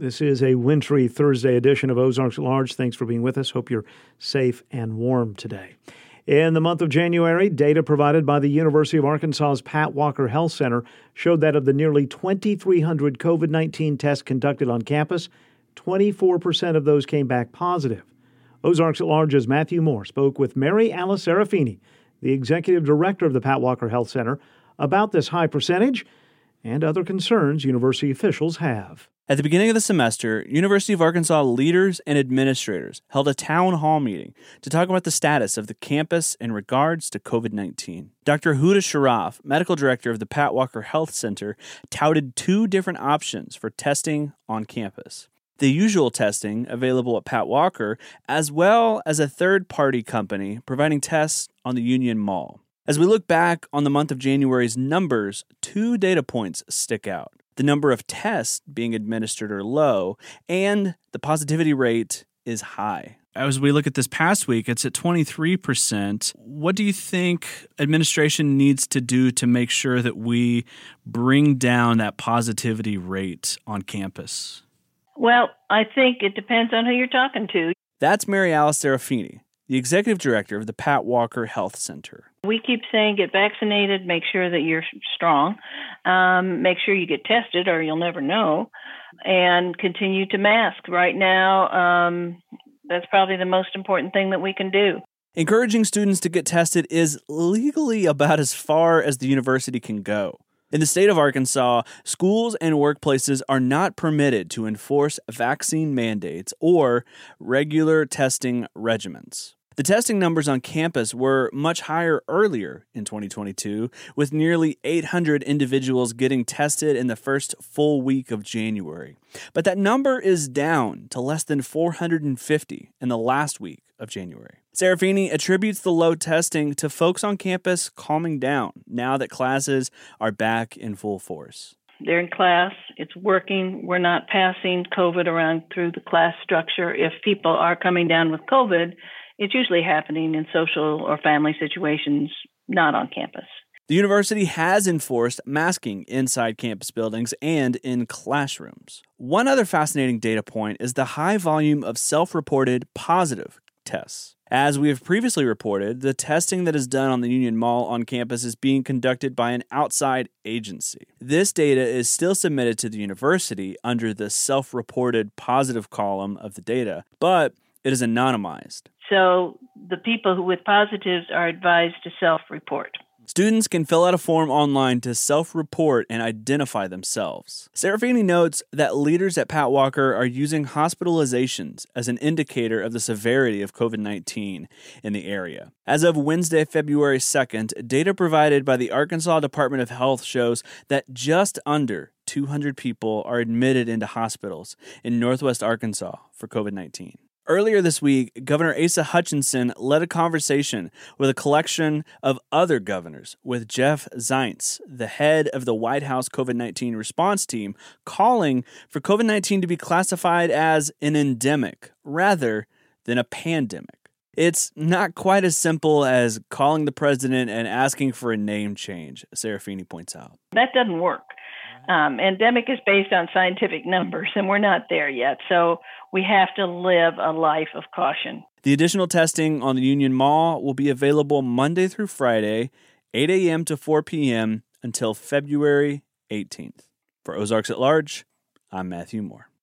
This is a wintry Thursday edition of Ozarks at Large. Thanks for being with us. Hope you're safe and warm today. In the month of January, data provided by the University of Arkansas's Pat Walker Health Center showed that of the nearly 2,300 COVID 19 tests conducted on campus, 24% of those came back positive. Ozarks at Large's Matthew Moore spoke with Mary Alice Serafini, the executive director of the Pat Walker Health Center, about this high percentage and other concerns university officials have. At the beginning of the semester, University of Arkansas leaders and administrators held a town hall meeting to talk about the status of the campus in regards to COVID 19. Dr. Huda Sharaf, medical director of the Pat Walker Health Center, touted two different options for testing on campus the usual testing available at Pat Walker, as well as a third party company providing tests on the Union Mall. As we look back on the month of January's numbers, two data points stick out the number of tests being administered are low, and the positivity rate is high. As we look at this past week, it's at 23%. What do you think administration needs to do to make sure that we bring down that positivity rate on campus? Well, I think it depends on who you're talking to. That's Mary Alice Serafini, the executive director of the Pat Walker Health Center. We keep saying get vaccinated, make sure that you're strong, um, make sure you get tested or you'll never know, and continue to mask. Right now, um, that's probably the most important thing that we can do. Encouraging students to get tested is legally about as far as the university can go. In the state of Arkansas, schools and workplaces are not permitted to enforce vaccine mandates or regular testing regimens. The testing numbers on campus were much higher earlier in 2022, with nearly 800 individuals getting tested in the first full week of January. But that number is down to less than 450 in the last week of January. Serafini attributes the low testing to folks on campus calming down now that classes are back in full force. They're in class, it's working. We're not passing COVID around through the class structure. If people are coming down with COVID, it's usually happening in social or family situations, not on campus. The university has enforced masking inside campus buildings and in classrooms. One other fascinating data point is the high volume of self reported positive tests. As we have previously reported, the testing that is done on the Union Mall on campus is being conducted by an outside agency. This data is still submitted to the university under the self reported positive column of the data, but it is anonymized. So the people who with positives are advised to self report. Students can fill out a form online to self report and identify themselves. Serafini notes that leaders at Pat Walker are using hospitalizations as an indicator of the severity of COVID 19 in the area. As of Wednesday, February 2nd, data provided by the Arkansas Department of Health shows that just under 200 people are admitted into hospitals in Northwest Arkansas for COVID 19. Earlier this week, Governor Asa Hutchinson led a conversation with a collection of other governors, with Jeff Zients, the head of the White House COVID 19 response team, calling for COVID 19 to be classified as an endemic rather than a pandemic. It's not quite as simple as calling the president and asking for a name change, Serafini points out. That doesn't work. Um, endemic is based on scientific numbers, and we're not there yet. So we have to live a life of caution. The additional testing on the Union Mall will be available Monday through Friday, 8 a.m. to 4 p.m. until February 18th. For Ozarks at Large, I'm Matthew Moore.